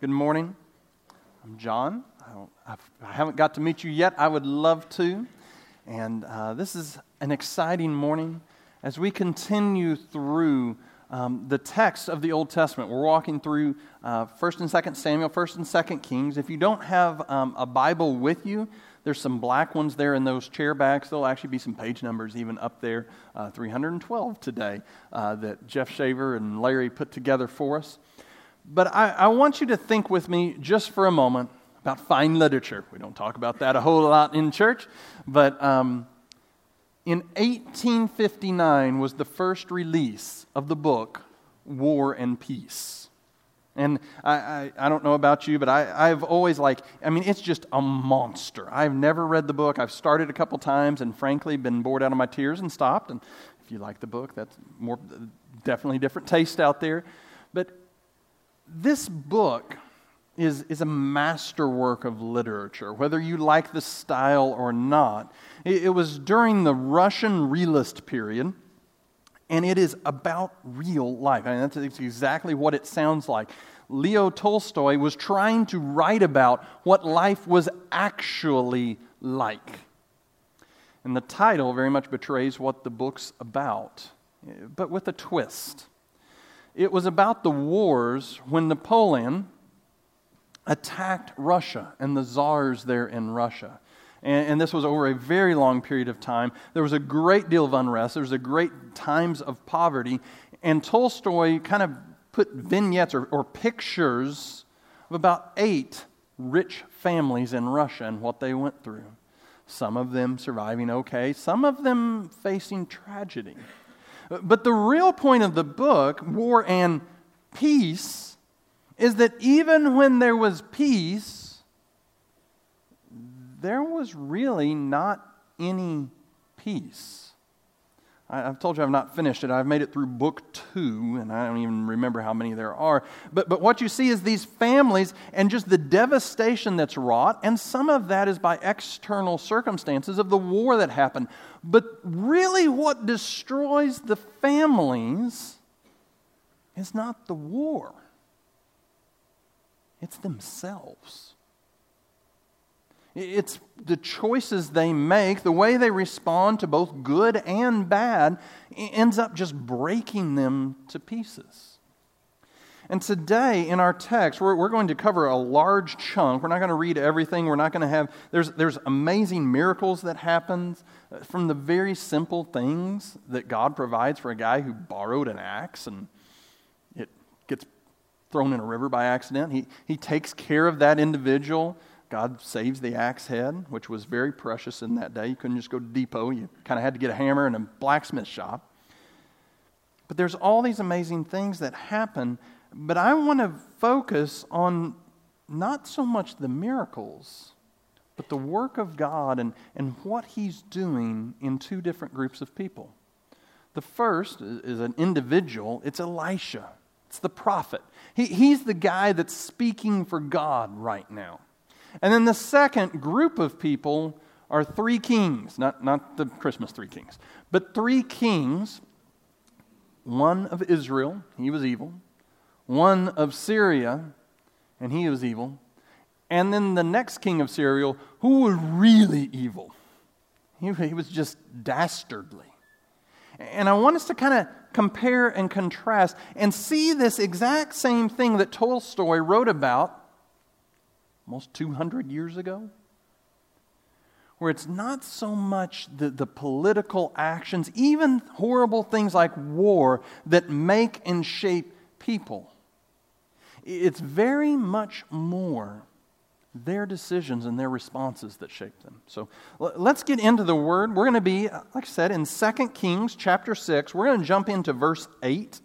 Good morning. I'm John. I, I, haven't got to meet you yet. I would love to. And uh, this is an exciting morning as we continue through um, the text of the Old Testament. We're walking through uh, 1st and 2nd Samuel, 1st and 2nd Kings. If you don't have um, a Bible with you, there's some black ones there in those chair backs. There'll actually be some page numbers even up there, uh, 312 today, uh, that Jeff Shaver and Larry put together for us. But I, I want you to think with me just for a moment about fine literature. We don't talk about that a whole lot in church, but um, in 1859 was the first release of the book War and Peace. And I, I, I, don't know about you, but I, I've always like, I mean, it's just a monster. I've never read the book. I've started a couple times and frankly been bored out of my tears and stopped. And if you like the book, that's more, definitely different taste out there. But this book is, is a masterwork of literature, whether you like the style or not. It, it was during the Russian realist period, and it is about real life. I mean, that's exactly what it sounds like. Leo Tolstoy was trying to write about what life was actually like. And the title very much betrays what the book's about, but with a twist. It was about the wars when Napoleon attacked Russia and the czars there in Russia. And, and, this was over a very long period of time. There was a great deal of unrest. There was a great times of poverty. And Tolstoy kind of put vignettes or, or pictures of about eight rich families in Russia and what they went through. Some of them surviving okay, some of them facing tragedy. But the real point of the book, War and Peace, is that even when there was peace, there was really not any peace. I've told you I've not finished it. I've made it through book two, and I don't even remember how many there are. But, but what you see is these families and just the devastation that's wrought, and some of that is by external circumstances of the war that happened. But really, what destroys the families is not the war, it's themselves. It's the choices they make, the way they respond to both good and bad, ends up just breaking them to pieces. And today in our text, we're, we're going to cover a large chunk. We're not going to read everything. We're not going to have, there's, there's amazing miracles that happen uh, from the very simple things that God provides for a guy who borrowed an axe and it gets thrown in a river by accident. He, he takes care of that individual God saves the axe head, which was very precious in that day. You couldn't just go to depot. You kind of had to get a hammer in a blacksmith shop. But there's all these amazing things that happen. But I want to focus on not so much the miracles, but the work of God and, and what He's doing in two different groups of people. The first is an individual, it's Elisha, it's the prophet. He, he's the guy that's speaking for God right now. And then the second group of people are three kings, not, not the Christmas three kings, but three kings one of Israel, he was evil, one of Syria, and he was evil, and then the next king of Syria, who was really evil. He, he was just dastardly. And I want us to kind of compare and contrast and see this exact same thing that Tolstoy wrote about almost 200 years ago, where it's not so much the, the political actions, even horrible things like war, that make and shape people. It's very much more their decisions and their responses that shape them. So let's get into the word. We're going to be, uh, like I said, in 2 Kings chapter 6. We're going to jump into verse 8.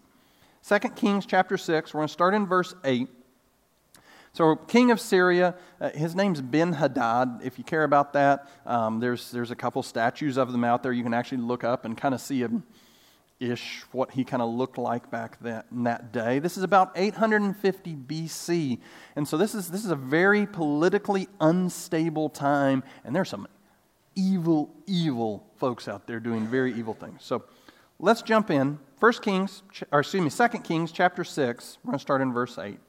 2 Kings chapter 6. We're going to start in verse 8. So, king of Syria, uh, his name's Ben Hadad. If you care about that, um, there's, there's a couple statues of them out there. You can actually look up and kind of see him ish, what he kind of looked like back that, in that day. This is about 850 BC. And so, this is, this is a very politically unstable time, and there's some evil, evil folks out there doing very evil things. So, let's jump in. First Kings, or excuse me, Second Kings chapter 6. We're going to start in verse 8.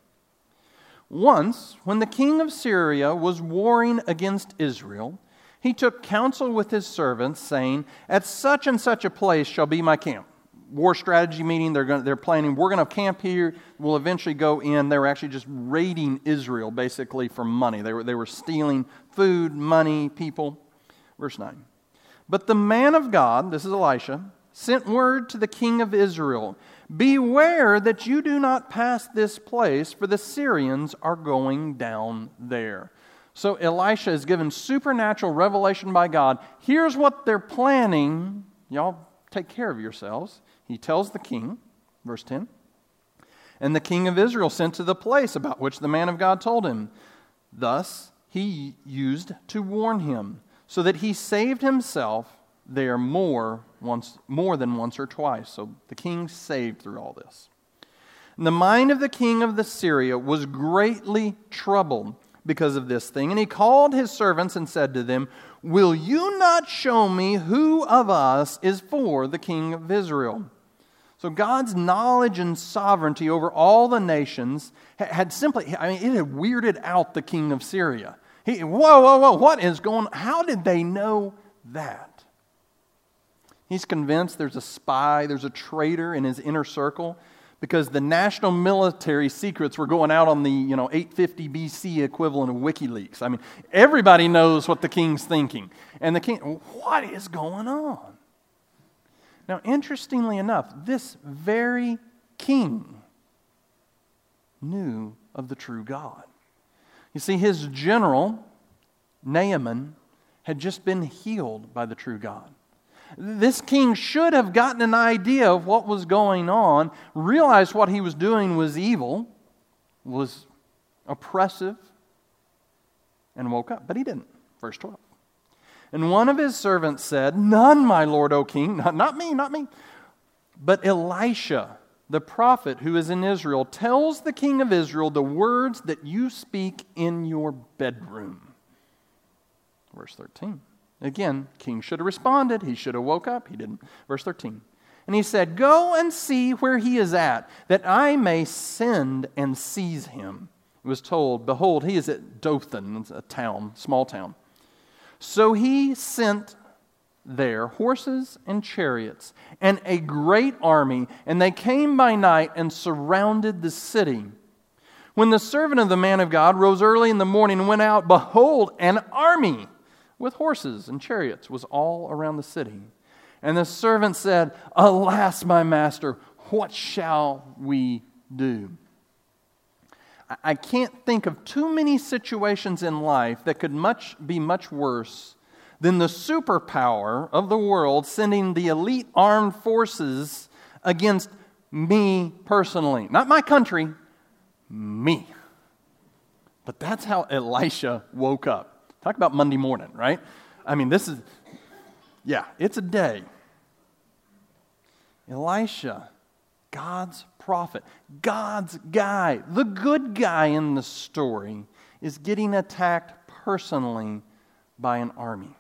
Once, when the king of Syria was warring against Israel, he took counsel with his servants, saying, At such and such a place shall be my camp. War strategy meeting, they're, going, they're planning, we're going to camp here, we'll eventually go in. They were actually just raiding Israel, basically, for money. They were, they were stealing food, money, people. Verse 9. But the man of God, this is Elisha, sent word to the king of Israel Beware that you do not pass this place, for the Syrians are going down there. So Elisha is given supernatural revelation by God. Here's what they're planning. Y'all take care of yourselves. He tells the king, verse 10. And the king of Israel sent to the place about which the man of God told him. Thus he used to warn him, so that he saved himself there more, once, more than once or twice. So the king saved through all this. And the mind of the king of the Syria was greatly troubled because of this thing. And he called his servants and said to them, Will you not show me who of us is for the king of Israel? So God's knowledge and sovereignty over all the nations had simply, I mean, it had weirded out the king of Syria. He, whoa, whoa, whoa, what is going? How did they know that? He's convinced there's a spy, there's a traitor in his inner circle because the national military secrets were going out on the you know 850 BC equivalent of WikiLeaks. I mean, everybody knows what the king's thinking. And the king, what is going on? Now, interestingly enough, this very king knew of the true God. You see, his general, Naaman, had just been healed by the true God. This king should have gotten an idea of what was going on, realized what he was doing was evil, was oppressive, and woke up. But he didn't. Verse 12. And one of his servants said, None, my lord, O king, not, not me, not me. But Elisha, the prophet who is in Israel, tells the king of Israel the words that you speak in your bedroom. Verse 13. Again, king should have responded. He should have woke up. He didn't. Verse 13. And he said, Go and see where he is at, that I may send and seize him. He was told, Behold, he is at Dothan, a town, small town. So he sent there horses and chariots and a great army, and they came by night and surrounded the city. When the servant of the man of God rose early in the morning and went out, behold, an army with horses and chariots was all around the city. And the servant said, Alas, my master, what shall we do? I can't think of too many situations in life that could much, be much worse than the superpower of the world sending the elite armed forces against me personally. Not my country, me. But that's how Elisha woke up. Talk about Monday morning, right? I mean, this is, yeah, it's a day. Elisha, God's prophet, God's guy, the good guy in the story, is getting attacked personally by an army.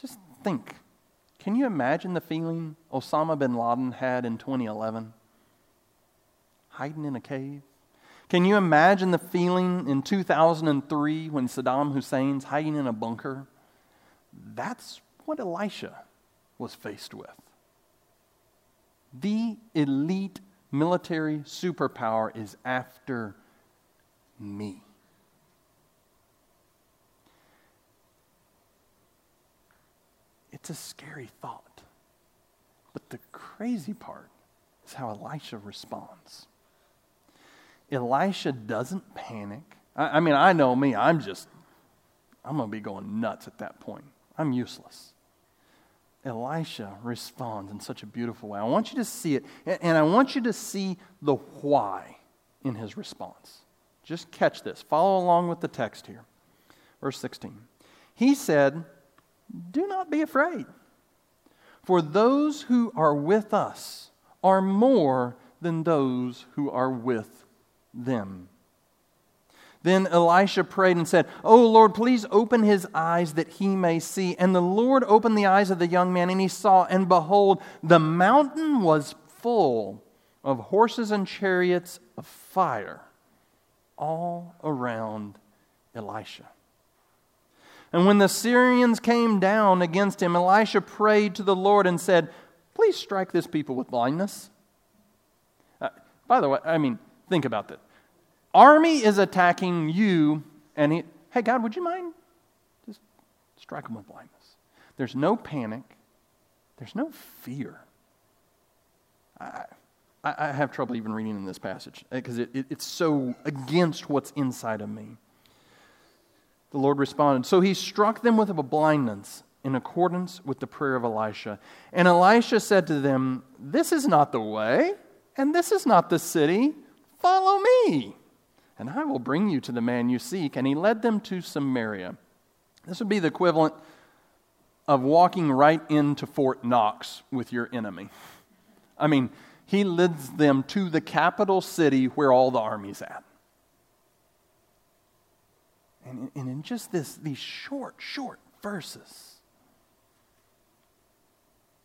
Just think. Can you imagine the feeling Osama bin Laden had in 2011? Hiding in a cave? Can you imagine the feeling in 2003 when Saddam Hussein's hiding in a bunker? That's what Elisha was faced with. The elite military superpower is after me. It's a scary thought. But the crazy part is how Elisha responds. Elisha doesn't panic. I, I mean, I know me, I'm just, I'm going to be going nuts at that point. I'm useless. Elisha responds in such a beautiful way. I want you to see it, and I want you to see the why in his response. Just catch this. Follow along with the text here. Verse 16. He said, Do not be afraid, for those who are with us are more than those who are with them. Then Elisha prayed and said, Oh Lord, please open his eyes that he may see. And the Lord opened the eyes of the young man, and he saw, and behold, the mountain was full of horses and chariots of fire all around Elisha. And when the Syrians came down against him, Elisha prayed to the Lord and said, Please strike this people with blindness. Uh, by the way, I mean, think about that. Army is attacking you, and he, hey, God, would you mind? Just strike them with blindness. There's no panic, there's no fear. I, I, have trouble even reading in this passage eh, because it, it, it's so against what's inside of me. The Lord responded, So he struck them with a blindness in accordance with the prayer of Elisha. And Elisha said to them, This is not the way, and this is not the city. Follow me, and I will bring you to the man you seek. And he led them to Samaria. This would be the equivalent of walking right into Fort Knox with your enemy. I mean, he leads them to the capital city where all the army's at. And, in just this, these short, short verses,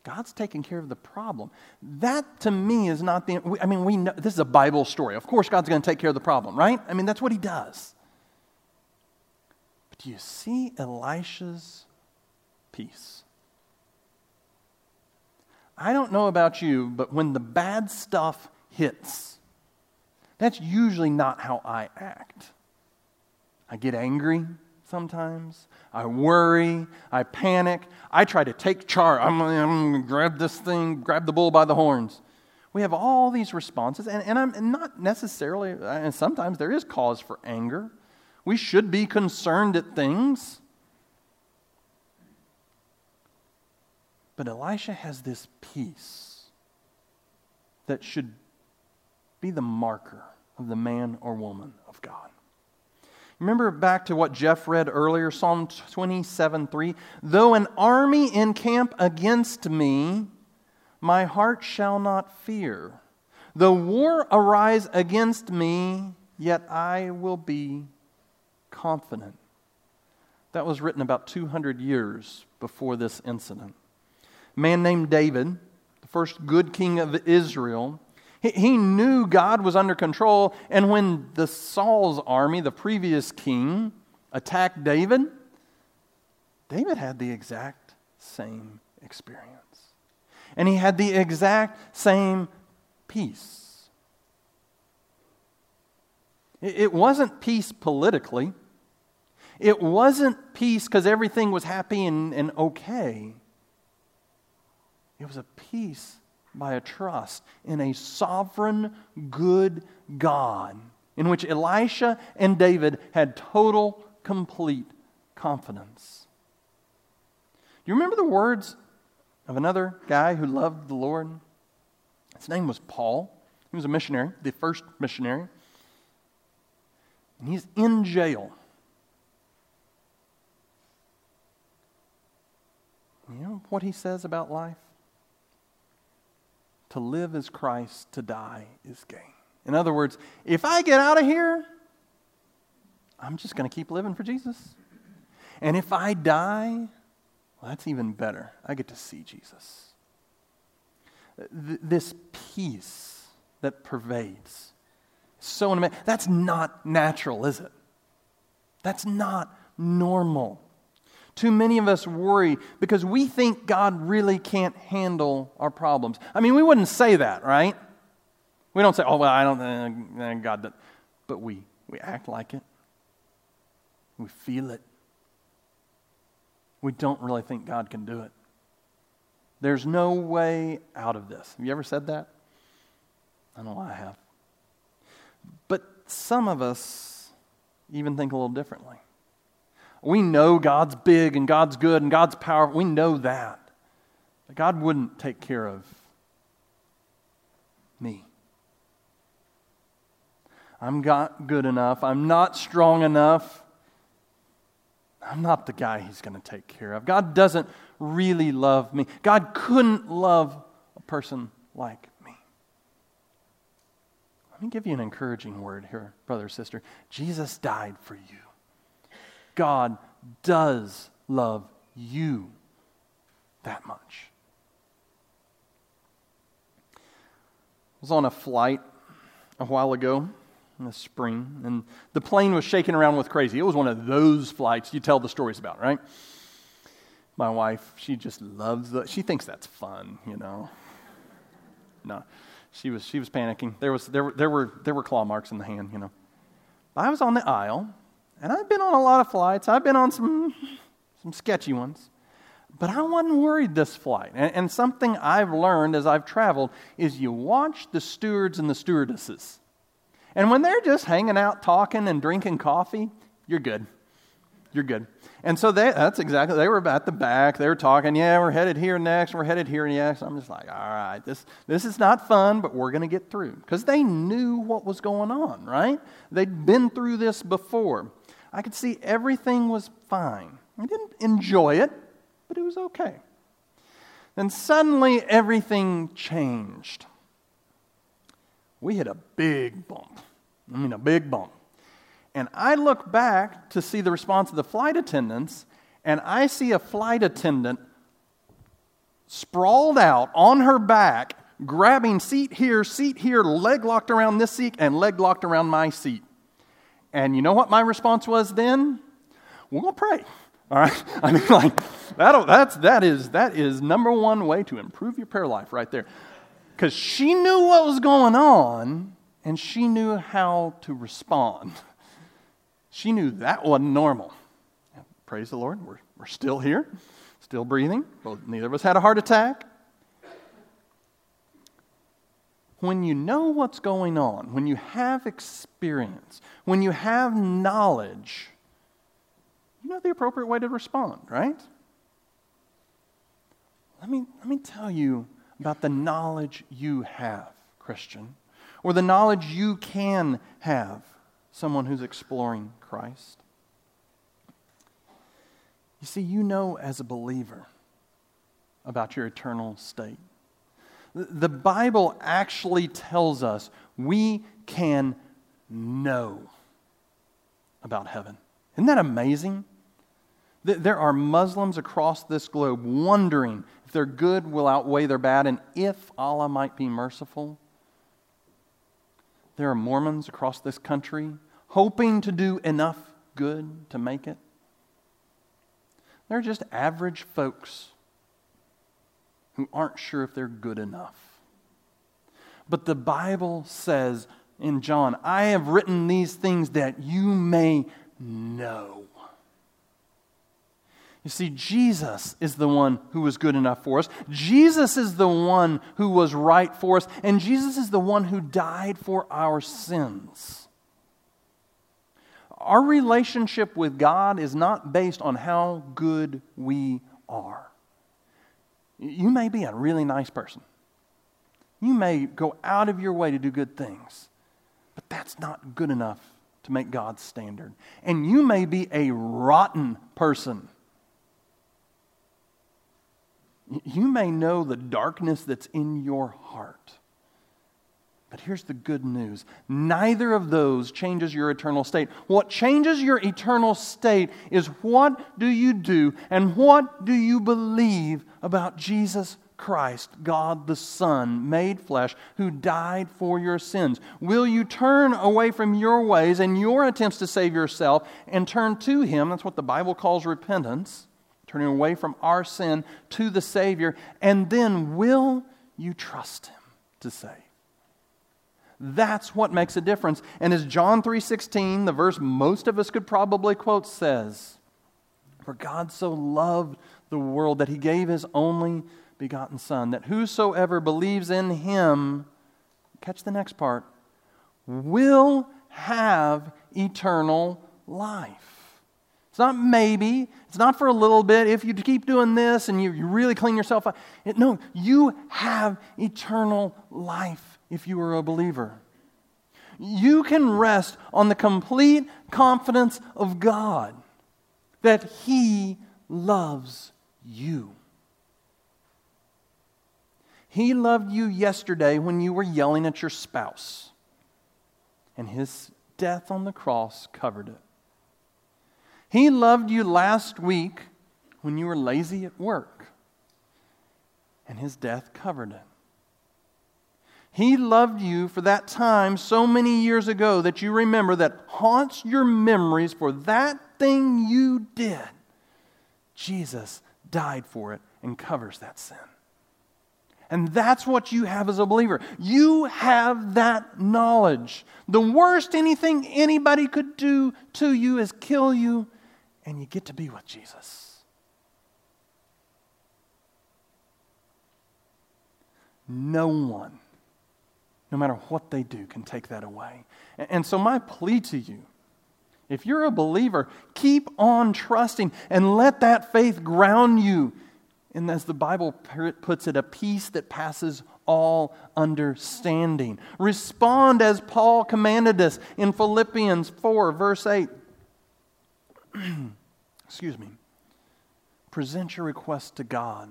God's taking care of the problem. That to me is not the, I mean, we know, this is a Bible story. Of course, God's going to take care of the problem, right? I mean, that's what he does. But do you see Elisha's peace? I don't know about you, but when the bad stuff hits, that's usually not how I act. I get angry sometimes. I worry. I panic. I try to take charge. I'm, I'm going to grab this thing, grab the bull by the horns. We have all these responses, and, and I'm not necessarily, and sometimes there is cause for anger. We should be concerned at things. But Elisha has this peace that should be the marker of the man or woman of God. Remember back to what Jeff read earlier, Psalm 27 3. Though an army encamp against me, my heart shall not fear. Though war arise against me, yet I will be confident. That was written about 200 years before this incident A man named David, the first good king of Israel, he, knew God was under control. And when the Saul's army, the previous king, attacked David, David had the exact same experience. And he had the exact same peace. It wasn't peace politically. It wasn't peace because everything was happy and, and okay. It was a peace by a trust in a sovereign, good God in which Elisha and David had total, complete confidence. Do you remember the words of another guy who loved the Lord? His name was Paul. He was a missionary, the first missionary. And he's in jail. You know what he says about life? To live is Christ, to die is gain. In other words, if I get out of here, I'm just going to keep living for Jesus. And if I die, well, that's even better. I get to see Jesus. Th- this peace that pervades so amazing. That's not natural, is it? That's not normal. Too many of us worry because we think God really can't handle our problems. I mean, we wouldn't say that, right? We don't say, oh, well, I don't think uh, God does. But we, we act like it. We feel it. We don't really think God can do it. There's no way out of this. Have you ever said that? I know I have. But some of us even think a little differently. We know God's big and God's good and God's powerful. We know that. But God wouldn't take care of me. I'm not good enough. I'm not strong enough. I'm not the guy he's going to take care of. God doesn't really love me. God couldn't love a person like me. Let me give you an encouraging word here, brother, sister. Jesus died for you. God does love you that much. I was on a flight a while ago in the spring, and the plane was shaking around with crazy. It was one of those flights you tell the stories about, right? My wife, she just loves the, she thinks that's fun, you know. No, she was, she was panicking. There, was, there, there, were, there were claw marks in the hand, you know. I was on the aisle, and I've been on a lot of flights. I've been on some, some sketchy ones. But I wasn't worried this flight. And, and something I've learned as I've traveled is you watch the stewards and the stewardesses. And when they're just hanging out, talking, and drinking coffee, you're good. You're good. And so they, that's exactly, they were at the back. They were talking, yeah, we're headed here next, we're headed here next. I'm just like, all right, this, this is not fun, but we're going to get through. Because they knew what was going on, right? They'd been through this before. I could see everything was fine. I didn't enjoy it, but it was okay. Then suddenly everything changed. We hit a big bump. I mean, a big bump. And I look back to see the response of the flight attendants, and I see a flight attendant sprawled out on her back, grabbing seat here, seat here, leg locked around this seat, and leg locked around my seat. And you know what my response was then? We're going to pray. All right? I mean, like, that that's, that, is, that is number one way to improve your prayer life right there. Because she knew what was going on, and she knew how to respond. She knew that wasn't normal. Praise the Lord, we're, we're still here, still breathing. Well, neither of us had a heart attack. When you know what's going on, when you have experience, when you have knowledge, you know the appropriate way to respond, right? Let me, let me tell you about the knowledge you have, Christian, or the knowledge you can have someone who's exploring Christ? You see, you know as a believer about your eternal state. The Bible actually tells us we can know about heaven. Isn't that amazing? There are Muslims across this globe wondering if their good will outweigh their bad and if Allah might be merciful. There are Mormons across this country hoping to do enough good to make it. They're just average folks who aren't sure if they're good enough. But the Bible says in John, I have written these things that you may know. You see, Jesus is the one who was good enough for us. Jesus is the one who was right for us. And Jesus is the one who died for our sins. Our relationship with God is not based on how good we are. You may be a really nice person. You may go out of your way to do good things, but that's not good enough to make God's standard. And you may be a rotten person. You may know the darkness that's in your heart. But here's the good news neither of those changes your eternal state. What changes your eternal state is what do you do and what do you believe about Jesus Christ, God the Son, made flesh, who died for your sins? Will you turn away from your ways and your attempts to save yourself and turn to Him? That's what the Bible calls repentance, turning away from our sin to the Savior. And then will you trust Him to save? That's what makes a difference. And as John 3:16, the verse most of us could probably quote says, "For God so loved the world that he gave his only begotten son, that whosoever believes in him, catch the next part, will have eternal life." It's not maybe. It's not for a little bit. If you keep doing this and you, you really clean yourself up. It, no, you have eternal life if you are a believer. You can rest on the complete confidence of God that He loves you. He loved you yesterday when you were yelling at your spouse, and His death on the cross covered it. He loved you last week when you were lazy at work, and His death covered it. He loved you for that time so many years ago that you remember that haunts your memories for that thing you did. Jesus died for it and covers that sin. And that's what you have as a believer. You have that knowledge. The worst anything anybody could do to you is kill you, and you get to be with Jesus. No one no matter what they do, can take that away. And so, my plea to you if you're a believer, keep on trusting and let that faith ground you. And as the Bible puts it, a peace that passes all understanding. Respond as Paul commanded us in Philippians 4, verse 8. Excuse me. Present your request to God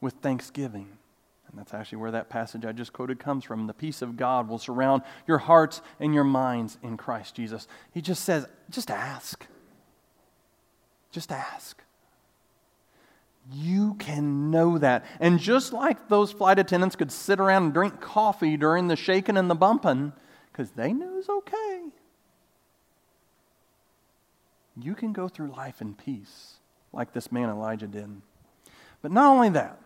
with thanksgiving and that's actually where that passage I just quoted comes from. The peace of God will surround your hearts and your minds in Christ Jesus. He just says, just ask. Just ask. You can know that. And just like those flight attendants could sit around and drink coffee during the shaking and the bumping, because they knew it was okay, you can go through life in peace like this man Elijah did. But not only that,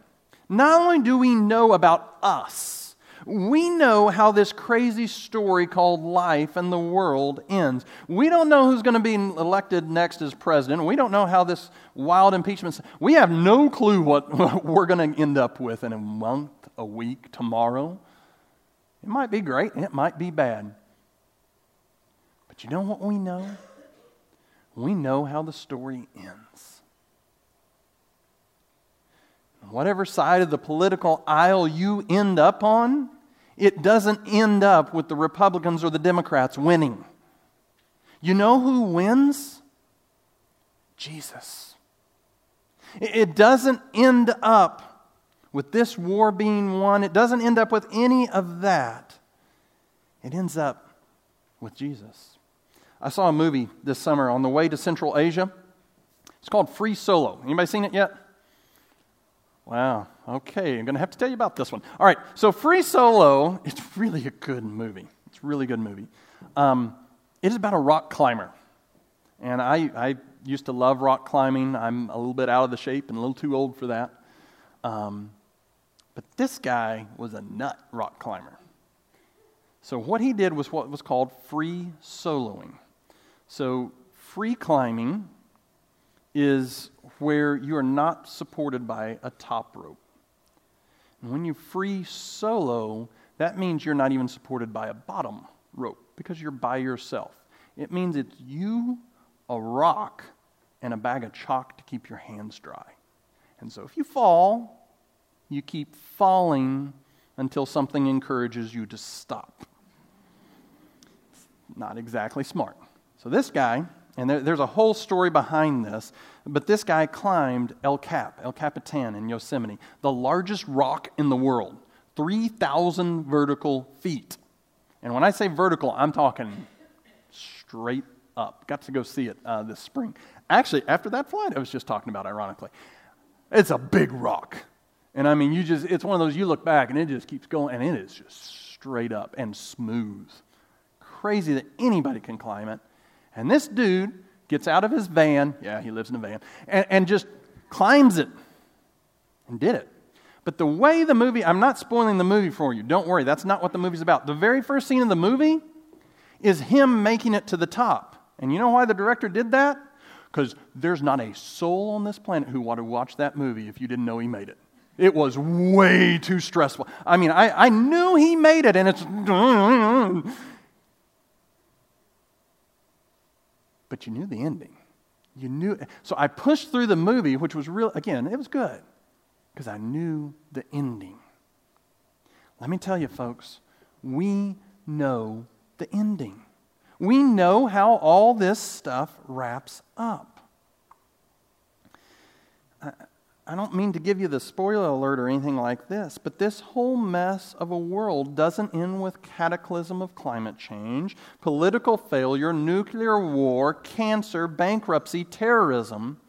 not only do we know about us, we know how this crazy story called life and the world ends. We don't know who's going to be elected next as president. We don't know how this wild impeachment. We have no clue what, we're going to end up with in a month, a week, tomorrow. It might be great, it might be bad. But you know what we know? We know how the story ends whatever side of the political aisle you end up on, it doesn't end up with the Republicans or the Democrats winning. You know who wins? Jesus. It doesn't end up with this war being won, it doesn't end up with any of that. It ends up with Jesus. I saw a movie this summer on the way to Central Asia. It's called Free Solo. Anybody seen it yet? Wow. Okay, I'm going to have to tell you about this one. All right, so Free Solo, it's really a good movie. It's a really good movie. Um, it is about a rock climber. And I, I used to love rock climbing. I'm a little bit out of the shape and a little too old for that. Um, but this guy was a nut rock climber. So what he did was what was called free soloing. So free climbing is where you are not supported by a top rope. And when you free solo, that means you're not even supported by a bottom rope because you're by yourself. It means it's you, a rock, and a bag of chalk to keep your hands dry. And so if you fall, you keep falling until something encourages you to stop. It's not exactly smart. So this guy and there, there's a whole story behind this. But this guy climbed El Cap, El Capitan in Yosemite, the largest rock in the world, 3,000 vertical feet. And when I say vertical, I'm talking straight up. Got to go see it uh, this spring. Actually, after that flight, I was just talking about, ironically. It's a big rock. And I mean, you just, it's one of those you look back and it just keeps going, and it is just straight up and smooth. Crazy that anybody can climb it. And this dude gets out of his van, yeah, he lives in a van, and, and just climbs it and did it. But the way the movie, I'm not spoiling the movie for you. Don't worry, that's not what the movie's about. The very first scene of the movie is him making it to the top. And you know why the director did that? Because there's not a soul on this planet who would have watched that movie if you didn't know he made it. It was way too stressful. I mean, I, I knew he made it, and it's but you knew the ending. You knew. So I pushed through the movie, which was real, again, it was good because I knew the ending. Let me tell you, folks, we know the ending. We know how all this stuff wraps up. I don't mean to give you the spoiler alert or anything like this, but this whole mess of a world doesn't end with cataclysm of climate change, political failure, nuclear war, cancer, bankruptcy, terrorism.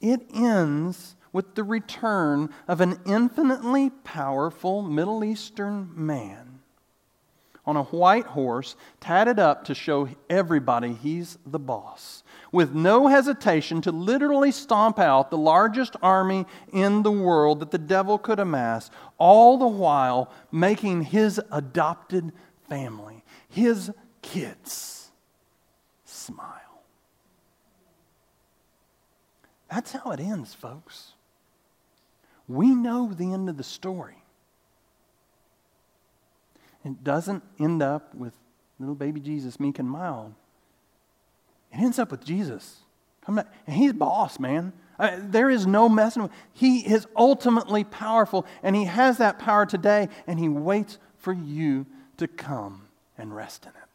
It ends with the return of an infinitely powerful Middle Eastern man on a white horse, tatted up to show everybody he's the boss, with no hesitation to literally stomp out the largest army in the world that the devil could amass, all the while making his adopted family, his kids, smile. That's how it ends, folks. We know the end of the story. It doesn't end up with little baby Jesus, meek and mild. It ends up with Jesus. And he's boss, man. I mean, there is no messing with He is ultimately powerful, and he has that power today, and he waits for you to come and rest in it.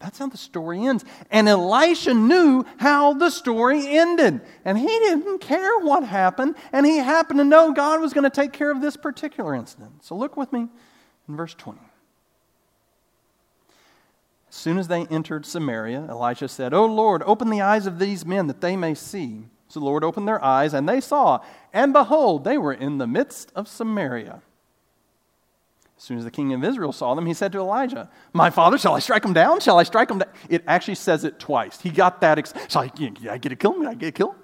That's how the story ends. And Elisha knew how the story ended. And he didn't care what happened. And he happened to know God was going to take care of this particular incident. So look with me in verse 20. As soon as they entered Samaria, Elisha said, O Lord, open the eyes of these men that they may see. So the Lord opened their eyes, and they saw. And behold, they were in the midst of Samaria. As soon as the king of Israel saw them, he said to Elijah, My father, shall I strike him down? Shall I strike him down? It actually says it twice. He got that. Ex- shall I, I get to kill him? I get to kill him?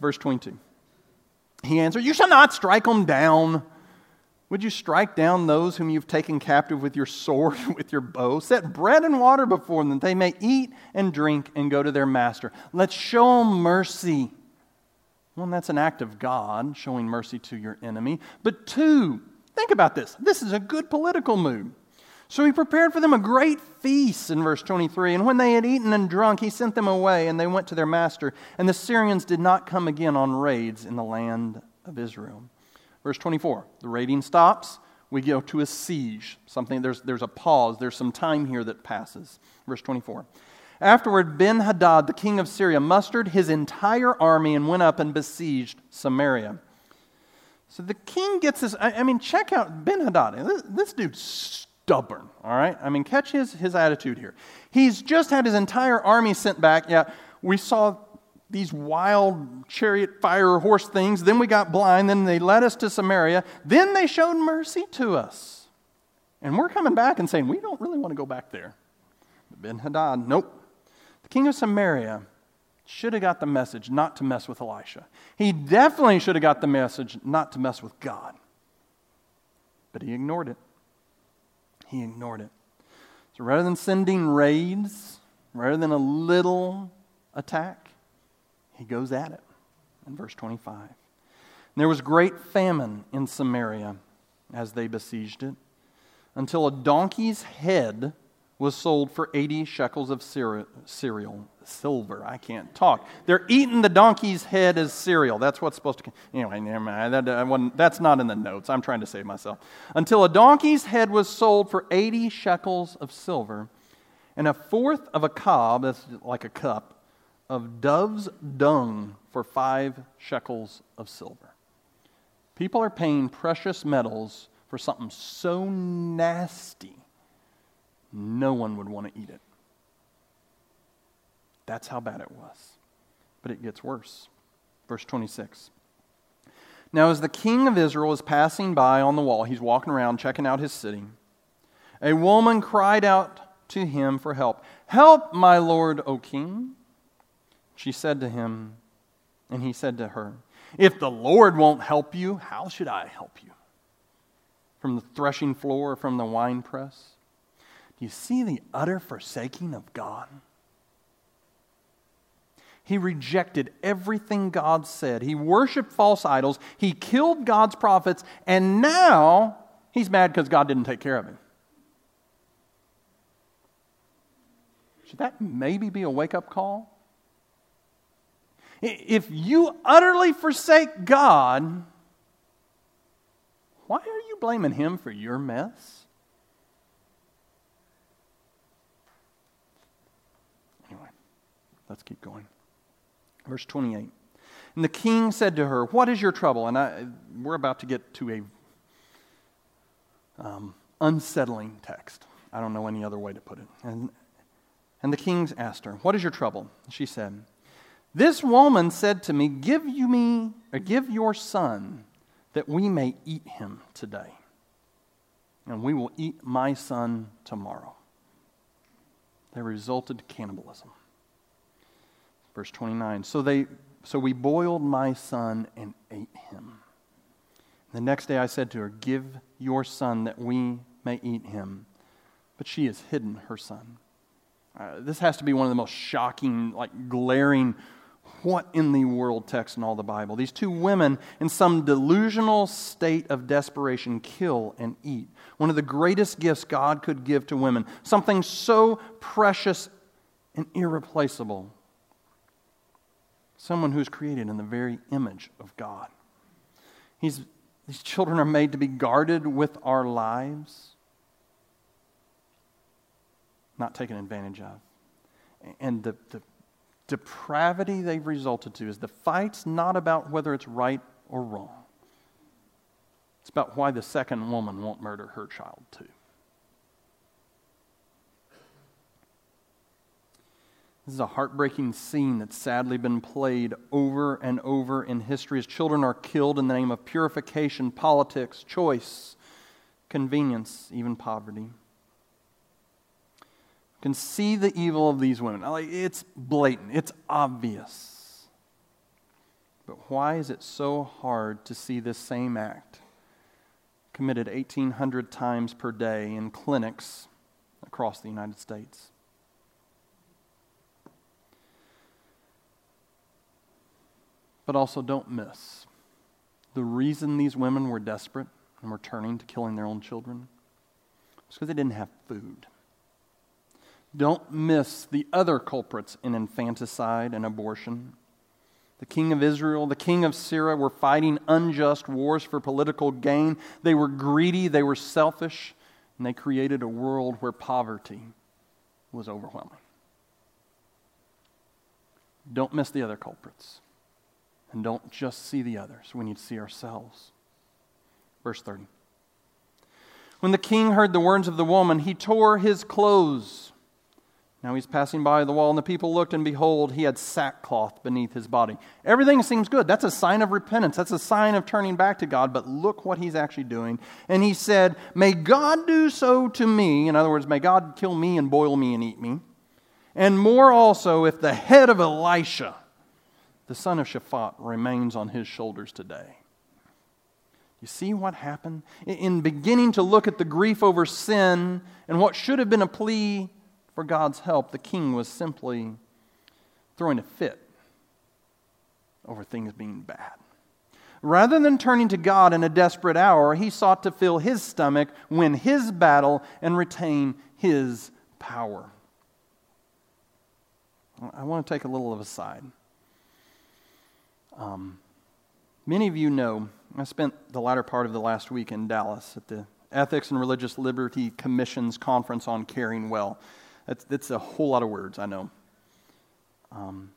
Verse 22. He answered, You shall not strike him down. Would you strike down those whom you've taken captive with your sword, with your bow? Set bread and water before them, that they may eat and drink and go to their master. Let's show them mercy. One, that's an act of God, showing mercy to your enemy. But two, Think about this. This is a good political move. So he prepared for them a great feast in verse 23. And when they had eaten and drunk, he sent them away, and they went to their master. And the Syrians did not come again on raids in the land of Israel. Verse 24 the raiding stops. We go to a siege. Something there's, there's a pause. There's some time here that passes. Verse 24. Afterward, Ben Hadad, the king of Syria, mustered his entire army and went up and besieged Samaria. So the king gets this. I, I mean, check out Ben Hadad. This, this, dude's stubborn, all right? I mean, catch his, his attitude here. He's just had his entire army sent back. Yeah, we saw these wild chariot fire horse things. Then we got blind. Then they led us to Samaria. Then they showed mercy to us. And we're coming back and saying, we don't really want to go back there. Ben Hadad, nope. The king of Samaria should have got the message not to mess with Elisha. He definitely should have got the message not to mess with God. But he ignored it. He ignored it. So rather than sending raids, rather than a little attack, he goes at it in verse 25. And there was great famine in Samaria as they besieged it, until a donkey's head was sold for 80 shekels of cereal, silver. I can't talk. They're eating the donkey's head as cereal. That's what's supposed to. Anyway, never mind. That, that's not in the notes. I'm trying to save myself. Until a donkey's head was sold for 80 shekels of silver, and a fourth of a kab, that's like a cup, of dove's dung for five shekels of silver. People are paying precious metals for something so nasty no one would want to eat it. That's how bad it was. But it gets worse. Verse 26. Now, as the king of Israel is passing by on the wall, he's walking around checking out his city, a woman cried out to him for help. Help, my lord, O king. She said to him, and he said to her, If the Lord won't help you, how should I help you? From the threshing floor or from the winepress? You see the utter forsaking of God? He rejected everything God said. He worshiped false idols. He killed God's prophets. And now he's mad because God didn't take care of him. Should that maybe be a wake up call? If you utterly forsake God, why are you blaming him for your mess? Let's keep going. Verse 28. And the king said to her, What is your trouble? And I, we're about to get to a um, unsettling text. I don't know any other way to put it. And, and the king asked her, What is your trouble? She said, This woman said to me, Give you me, or give your son, that we may eat him today. and we will eat my son tomorrow. There resulted cannibalism. Verse 29. So they so we boiled my son and ate him. The next day I said to her, Give your son that we may eat him. But she has hidden her son. Uh, this has to be one of the most shocking, like glaring, what in the world text in all the Bible. These two women, in some delusional state of desperation, kill and eat. One of the greatest gifts God could give to women, something so precious and irreplaceable. Someone who's created in the very image of God. He's, these children are made to be guarded with our lives not taken advantage of. And the, the depravity they've resulted to is the fight's not about whether it's right or wrong. It's about why the second woman won't murder her child, too. This is a heartbreaking scene that's sadly been played over and over in history as children are killed in the name of purification, politics, choice, convenience, even poverty can see the evil of these women. It's blatant, it's obvious. But why is it so hard to see this same act committed 1,800 times per day in clinics across the United States? But also, don't miss the reason these women were desperate and were turning to killing their own children was because they didn't have food. Don't miss the other culprits in infanticide and abortion. The king of Israel, the king of Syria were fighting unjust wars for political gain. They were greedy, they were selfish, and they created a world where poverty was overwhelming. Don't miss the other culprits. And don't just see the others. We need to see ourselves. Verse 30. When the king heard the words of the woman, he tore his clothes now he's passing by the wall, and the people looked, and behold, he had sackcloth beneath his body. Everything seems good. That's a sign of repentance. That's a sign of turning back to God. But look what he's actually doing. And he said, May God do so to me. In other words, may God kill me and boil me and eat me. And more also, if the head of Elisha, the son of Shaphat, remains on his shoulders today. You see what happened? In beginning to look at the grief over sin and what should have been a plea for God's help, the king was simply throwing a fit over things being bad. Rather than turning to God in a desperate hour, he sought to fill his stomach, win his battle, and retain his power. I want to take a little of a side. Um, many of you know I spent the latter part of the last week in Dallas at the Ethics and Religious Liberty Commission's conference on caring well. That's, that's a whole lot of words, I know. Um,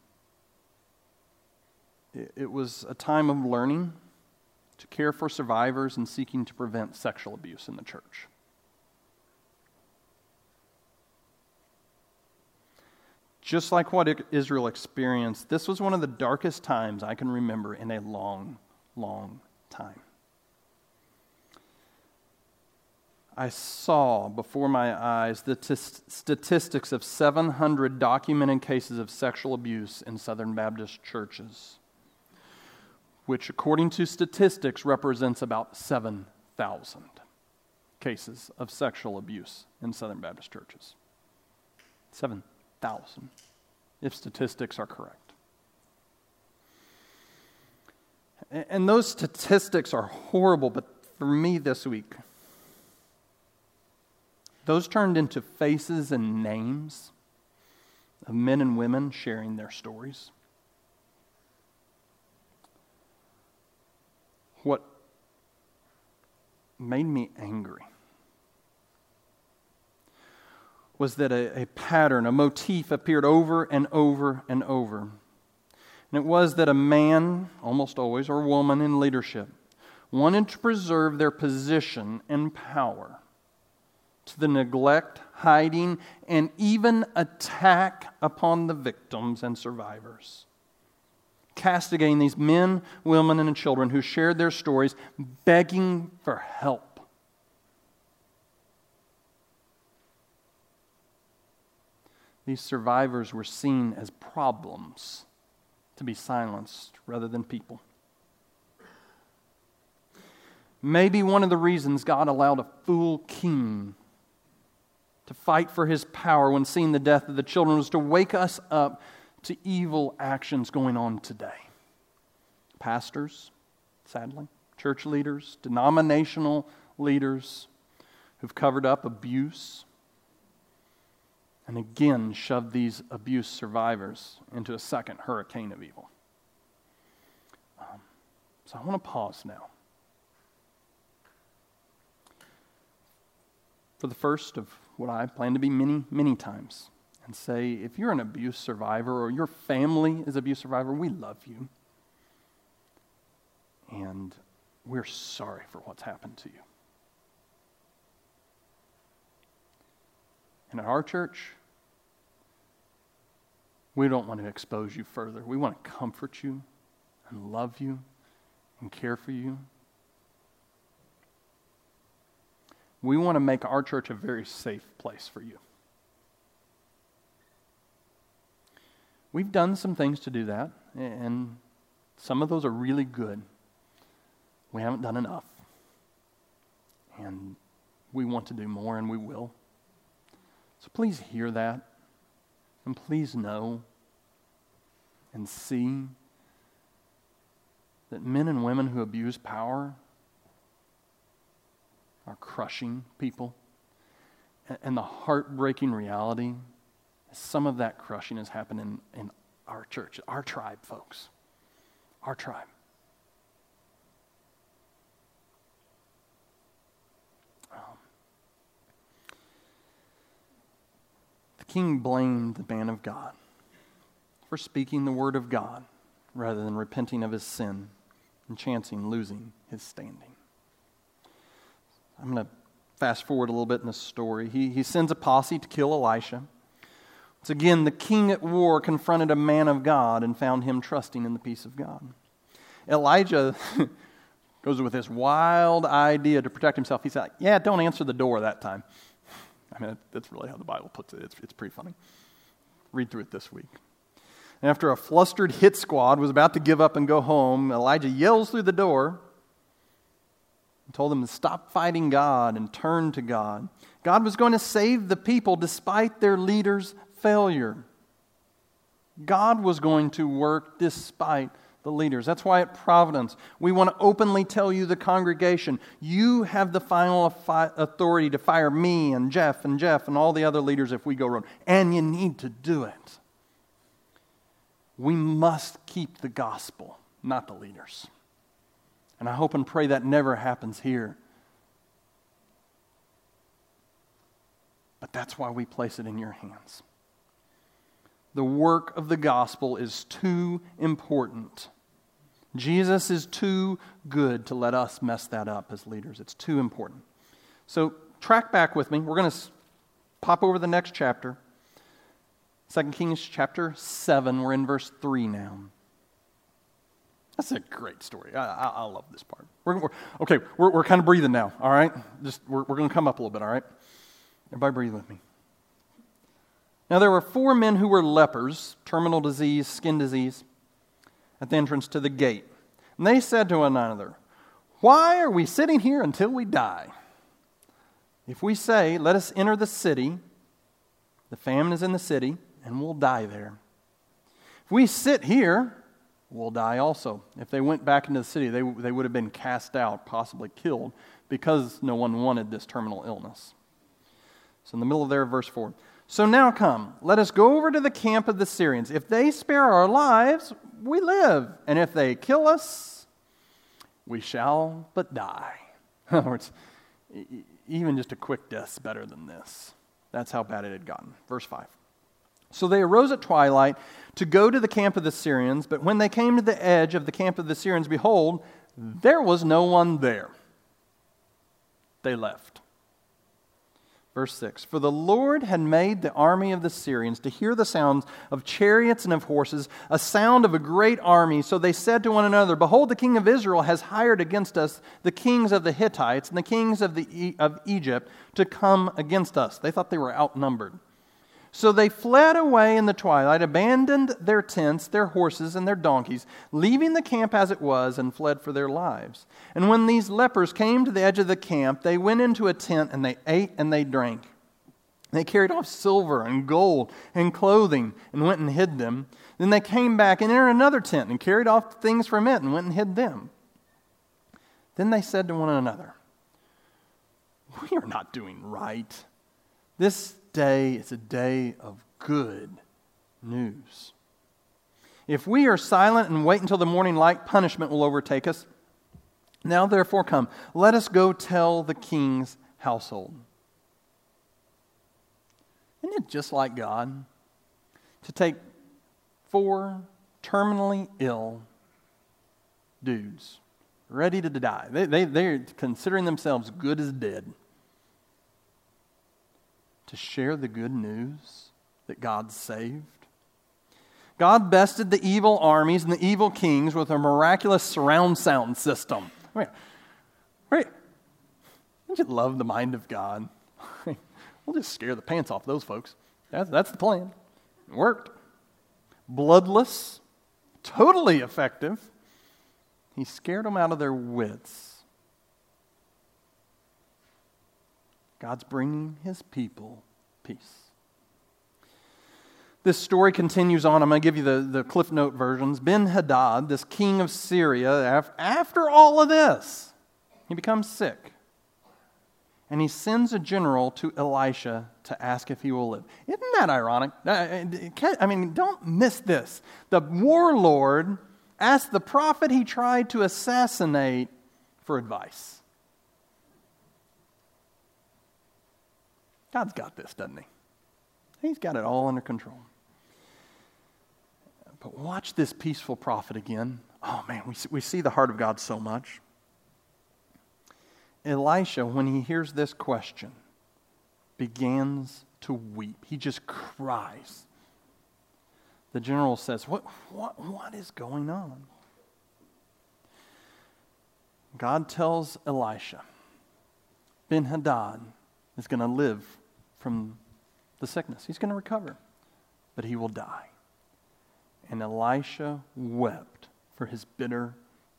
it, it was a time of learning to care for survivors and seeking to prevent sexual abuse in the church. Just like what Israel experienced, this was one of the darkest times I can remember in a long, long time. I saw before my eyes the t- statistics of 700 documented cases of sexual abuse in Southern Baptist churches, which, according to statistics, represents about 7,000 cases of sexual abuse in Southern Baptist churches. 7,000, if statistics are correct. And those statistics are horrible, but for me this week, those turned into faces and names of men and women sharing their stories. What made me angry was that a, a, pattern, a motif appeared over and over and over. And it was that a man, almost always, or woman in leadership, wanted to preserve their position and power to the neglect, hiding, and even attack upon the victims and survivors. Castigating these men, women, and children who shared their stories, begging for help. These survivors were seen as problems to be silenced rather than people. Maybe one of the reasons God allowed a fool king to fight for his power when seeing the death of the children was to wake us up to evil actions going on today. Pastors, sadly, church leaders, denominational leaders who've covered up abuse and again shoved these abuse survivors into a second hurricane of evil. Um, so I want to pause now. For the first of what I plan to be many, many times, and say, if you're an abuse survivor or your family is abuse survivor, we love you. And we're sorry for what's happened to you. And at our church, we don't want to expose you further. We want to comfort you and love you and care for you. We want to make our church a very safe place for you. We've done some things to do that, and some of those are really good. We haven't done enough. And we want to do more, and we will. So please hear that, and please know and see that men and women who abuse power are crushing people. And the heartbreaking reality is some of that crushing has happened in, in our church, our tribe, folks. Our tribe. The king blamed the man of God for speaking the word of God rather than repenting of his sin and chancing losing his standing. I'm going to fast forward a little bit in the story. He, he sends a posse to kill Elisha. Once again, the king at war confronted a man of God and found him trusting in the peace of God. Elijah goes with this wild idea to protect himself. He said, Yeah, don't answer the door that time. I mean, that's really how the Bible puts it. It's, it's pretty funny. Read through it this week. And after a flustered hit squad was about to give up and go home, Elijah yells through the door and told them to stop fighting God and turn to God. God was going to save the people despite their leader's failure. God was going to work despite the leaders. That's why at Providence, we want to openly tell you, the congregation, you have the final authority to fire me and Jeff and Jeff and all the other leaders if we go wrong. And you need to do it. We must keep the gospel, not the leaders. And I hope and pray that never happens here. But that's why we place it in your hands the work of the gospel is too important. Jesus is too good to let us mess that up as leaders. It's too important. So, track back with me. We're going to pop over the next chapter. 2 Kings chapter 7. We're in verse 3 now. That's a great story. I, I, I love this part. We're, we're, okay, we're, we're kind of breathing now, all right? Just, we're, we're going to come up a little bit, all right? Everybody breathe with me. Now, there were four men who were lepers, terminal disease, skin disease, at the entrance to the gate. And they said to one another, Why are we sitting here until we die? If we say, Let us enter the city, the famine is in the city, and we'll die there. If we sit here, we'll die also. If they went back into the city, they, they would have been cast out, possibly killed, because no one wanted this terminal illness. So, in the middle of there, verse 4. So now come, let us go over to the camp of the Syrians. If they spare our lives, we live. And if they kill us, we shall but die. In other words, even just a quick death's better than this. That's how bad it had gotten. Verse 5. So they arose at twilight to go to the camp of the Syrians, but when they came to the edge of the camp of the Syrians, behold, there was no one there. They left. Verse 6 For the Lord had made the army of the Syrians to hear the sounds of chariots and of horses, a sound of a great army. So they said to one another, Behold, the king of Israel has hired against us the kings of the Hittites and the kings of, the, of Egypt to come against us. They thought they were outnumbered. So they fled away in the twilight, abandoned their tents, their horses, and their donkeys, leaving the camp as it was, and fled for their lives. And when these lepers came to the edge of the camp, they went into a tent, and they ate and they drank. They carried off silver and gold and clothing and went and hid them. Then they came back and entered another tent and carried off things from it and went and hid them. Then they said to one another, We are not doing right. This day is a day of good news. If we are silent and wait until the morning light, punishment will overtake us. Now, therefore, come, let us go tell the king's household. Isn't it just like God to take four terminally ill dudes ready to die? They, they, they're considering themselves good as dead to share the good news that God saved? God bested the evil armies and the evil kings with a miraculous surround sound system. Wait, wait. Don't you love the mind of God? we'll just scare the pants off those folks. That's, that's the plan. It worked. Bloodless, totally effective. He scared them out of their wits. God's bringing his people peace. This story continues on. I'm going to give you the, the Cliff Note versions. Ben Hadad, this king of Syria, after all of this, he becomes sick. And he sends a general to Elisha to ask if he will live. Isn't that ironic? Uh, I mean, don't miss this. The warlord asked the prophet he tried to assassinate for advice. God's got this, doesn't he? He's got it all under control. But watch this peaceful prophet again. Oh man, we see, we see the heart of God so much. Elisha, when he hears this question, begins to weep. He just cries. The general says, What, what, what is going on? God tells Elisha, Ben Hadad is going to live from the sickness. He's going to recover, but he will die. And Elisha wept for his bitter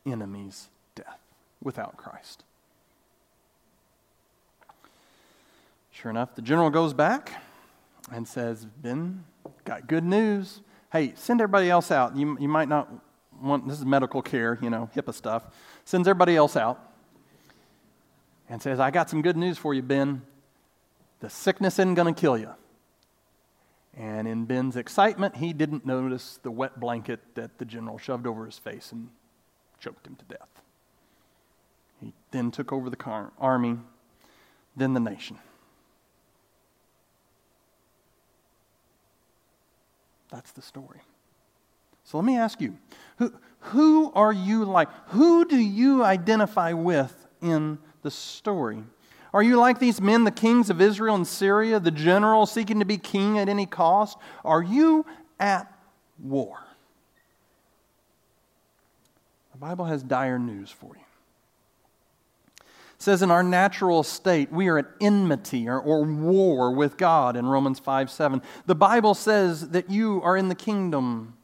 enemy's death without Christ. Sure enough, the general goes back and says, Ben, got good news. Hey, send everybody else out. You, you might not want, this is medical care, you know, HIPAA stuff. Sends everybody else out and says, I got some good news for you, Ben. The sickness isn't going to kill you. And in Ben's excitement, he didn't notice the wet blanket that the general shoved over his face and choked him to death. He then took over the car- army, then the nation. That's the story. So let me ask you who, who are you like? Who do you identify with in the story? Are you like these men, the kings of Israel and Syria, the general seeking to be king at any cost? Are you at war? The Bible has dire news for you. It says in our natural state, we are at enmity or, or war with God in Romans 5 7. The Bible says that you are in the kingdom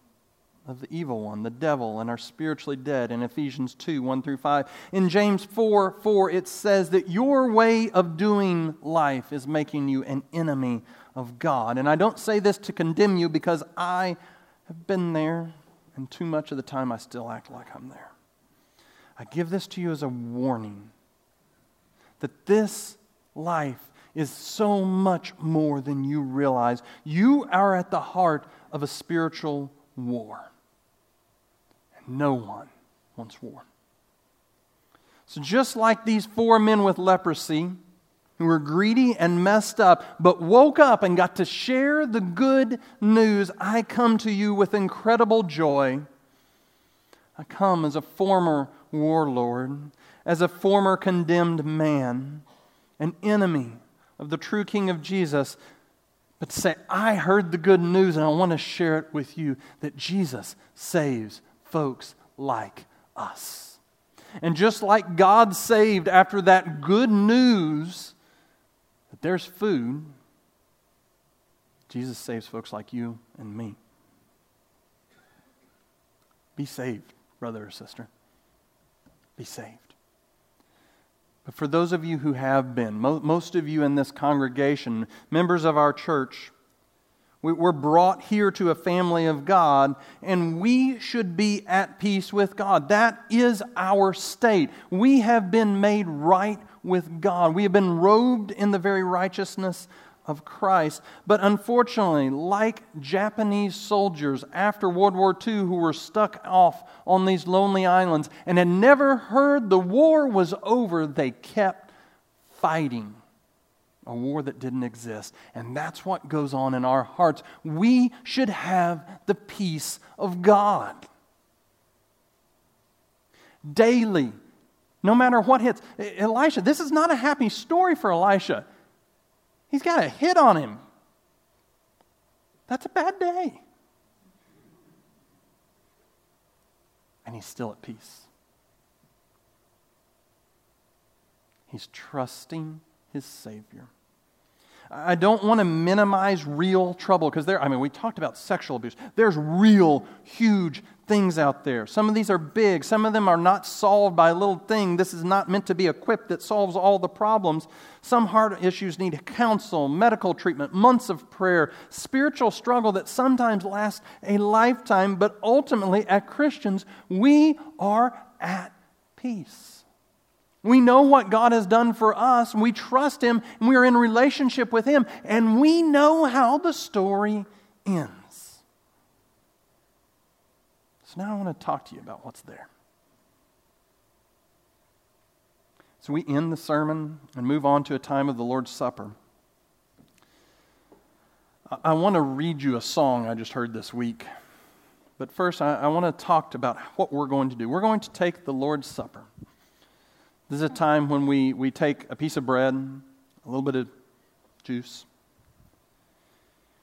of the evil one, the devil, and are spiritually dead in Ephesians 2 1 through 5. In James 4 4, it says that your way of doing life is making you an enemy of God. And I don't say this to condemn you because I have been there, and too much of the time I still act like I'm there. I give this to you as a warning that this life is so much more than you realize. You are at the heart of a spiritual war. No one wants war. So, just like these four men with leprosy, who were greedy and messed up, but woke up and got to share the good news, I come to you with incredible joy. I come as a former warlord, as a former condemned man, an enemy of the true King of Jesus, but to say, I heard the good news and I want to share it with you that Jesus saves folks like us. And just like God saved after that good news that there's food, Jesus saves folks like you and me. Be saved, brother or sister. Be saved. But for those of you who have been, most of you in this congregation, members of our church, we're brought here to a family of God, and we should be at peace with God. That is our state. We have been made right with God. We have been robed in the very righteousness of Christ. But unfortunately, like Japanese soldiers after World War II who were stuck off on these lonely islands and had never heard the war was over, they kept fighting a war that didn't exist. And that's what goes on in our hearts. We should have the peace of God. Daily, no matter what hits. Elisha, this is not a happy story for Elisha. He's got a hit on him. That's a bad day. And he's still at peace. He's trusting his Savior. I don't want to minimize real trouble because there, I mean, we talked about sexual abuse. There's real, huge things out there. Some of these are big, some of them are not solved by a little thing. This is not meant to be a quip that solves all the problems. Some heart issues need counsel, medical treatment, months of prayer, spiritual struggle that sometimes lasts a lifetime, but ultimately, as Christians, we are at peace. We know what God has done for us, we trust Him, and we are in relationship with Him, and we know how the story ends. So now I want to talk to you about what's there. So we end the sermon and move on to a time of the Lord's Supper. I want to read you a song I just heard this week. But first, I, want to talk about what we're going to do. We're going to take the Lord's Supper. This is a time when we, we take a piece of bread, a little bit of juice,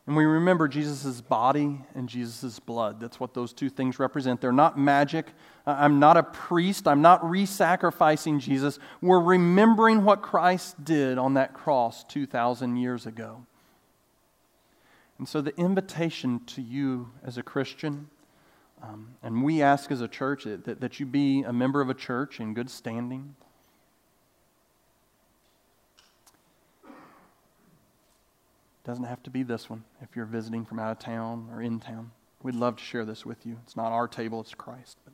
and we remember Jesus' body and Jesus' blood. That's what those two things represent. They're not magic. I'm not a priest. I'm not re sacrificing Jesus. We're remembering what Christ did on that cross 2,000 years ago. And so, the invitation to you as a Christian, um, and we ask as a church that, that you be a member of a church in good standing. Doesn't have to be this one if you're visiting from out of town or in town. We'd love to share this with you. It's not our table, it's Christ. But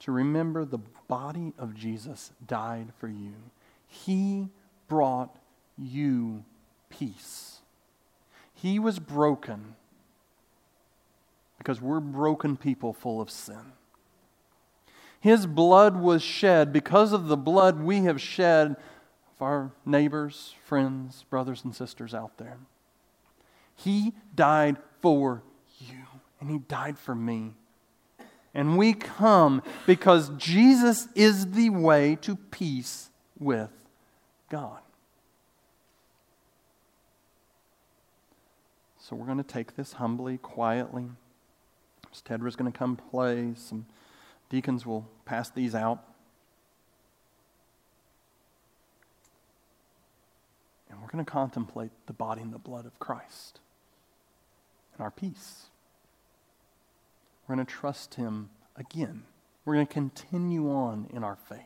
to remember the body of Jesus died for you. He brought you peace. He was broken because we're broken people full of sin. His blood was shed because of the blood we have shed of our neighbors, friends, brothers, and sisters out there. He died for you, and He died for me. And we come because Jesus is the way to peace with God. So we're going to take this humbly, quietly. Tedra's going to come play. Some deacons will pass these out. We're going to contemplate the body and the blood of Christ and our peace. We're going to trust Him again. We're going to continue on in our faith.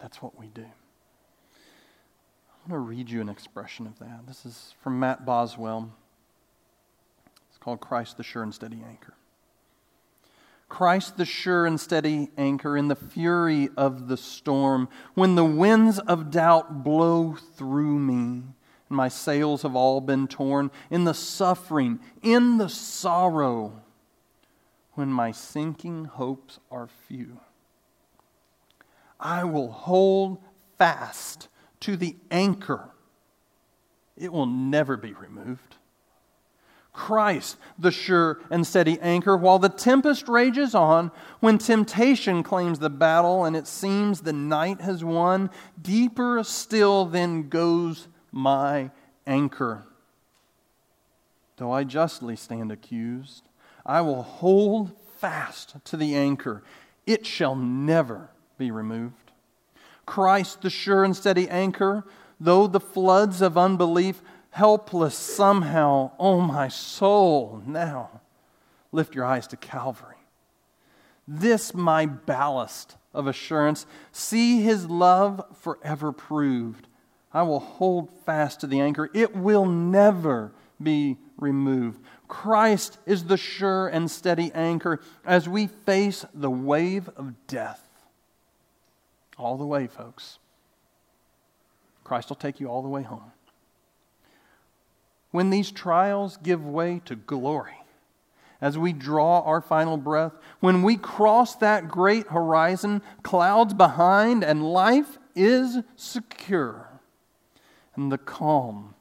That's what we do. I want to read you an expression of that. This is from Matt Boswell. It's called Christ the Sure and Steady Anchor. Christ the sure and steady anchor in the fury of the storm, when the winds of doubt blow through me, and my sails have all been torn, in the suffering, in the sorrow, when my sinking hopes are few. I will hold fast to the anchor. It will never be removed. Christ, the sure and steady anchor, while the tempest rages on, when temptation claims the battle and it seems the night has won, deeper still then goes my anchor. Though I justly stand accused, I will hold fast to the anchor. It shall never be removed. Christ, the sure and steady anchor, though the floods of unbelief helpless somehow. Oh, my soul, now lift your eyes to Calvary. This my ballast of assurance. See his love forever proved. I will hold fast to the anchor. It will never be removed. Christ is the sure and steady anchor as we face the wave of death. All the way, folks. Christ will take you all the way home. When these trials give way to glory, as we draw our final breath, when we cross that great horizon, clouds behind, and life is secure, and the calm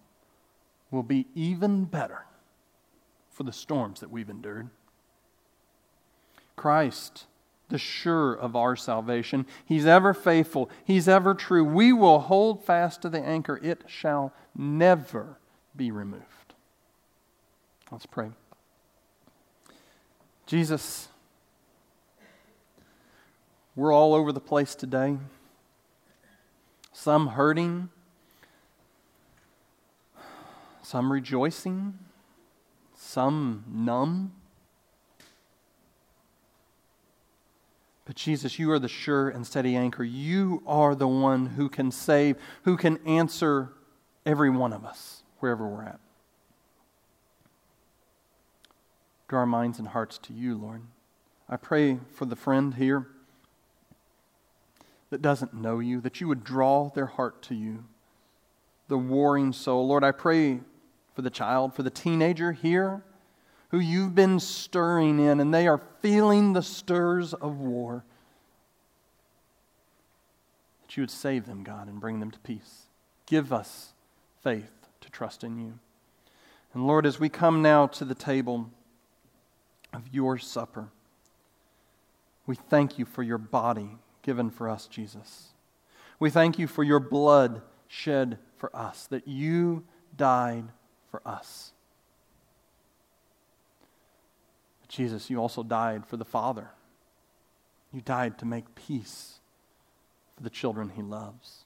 will be even better for the storms that we've endured. Christ, the sure of our salvation, He's ever faithful, He's ever true. We will hold fast to the anchor, it shall never be removed. Let's pray. Jesus, we're all over the place today. Some hurting, some rejoicing, some numb. But Jesus, you are the sure and steady anchor. You are the one who can save, who can answer every one of us, wherever we're at. Draw our minds and hearts to you, Lord. I pray for the friend here that doesn't know you, that you would draw their heart to you, the warring soul. Lord, I pray for the child, for the teenager here who you've been stirring in, and they are feeling the stirs of war. That you would save them, God, and bring them to peace. Give us faith trust in you. And Lord, as we come now to the table of your supper, we thank you for your body given for us, Jesus. We thank you for your blood shed for us, that you died for us. Jesus, you also died for the Father. You died to make peace for the children he loves.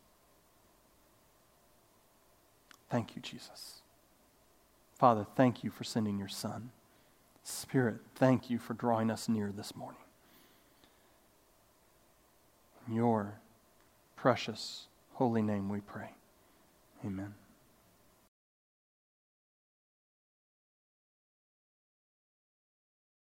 Thank you, Jesus. Father, thank you for sending your Son. Spirit, thank you for drawing us near this morning. In your precious, holy name we pray. Amen.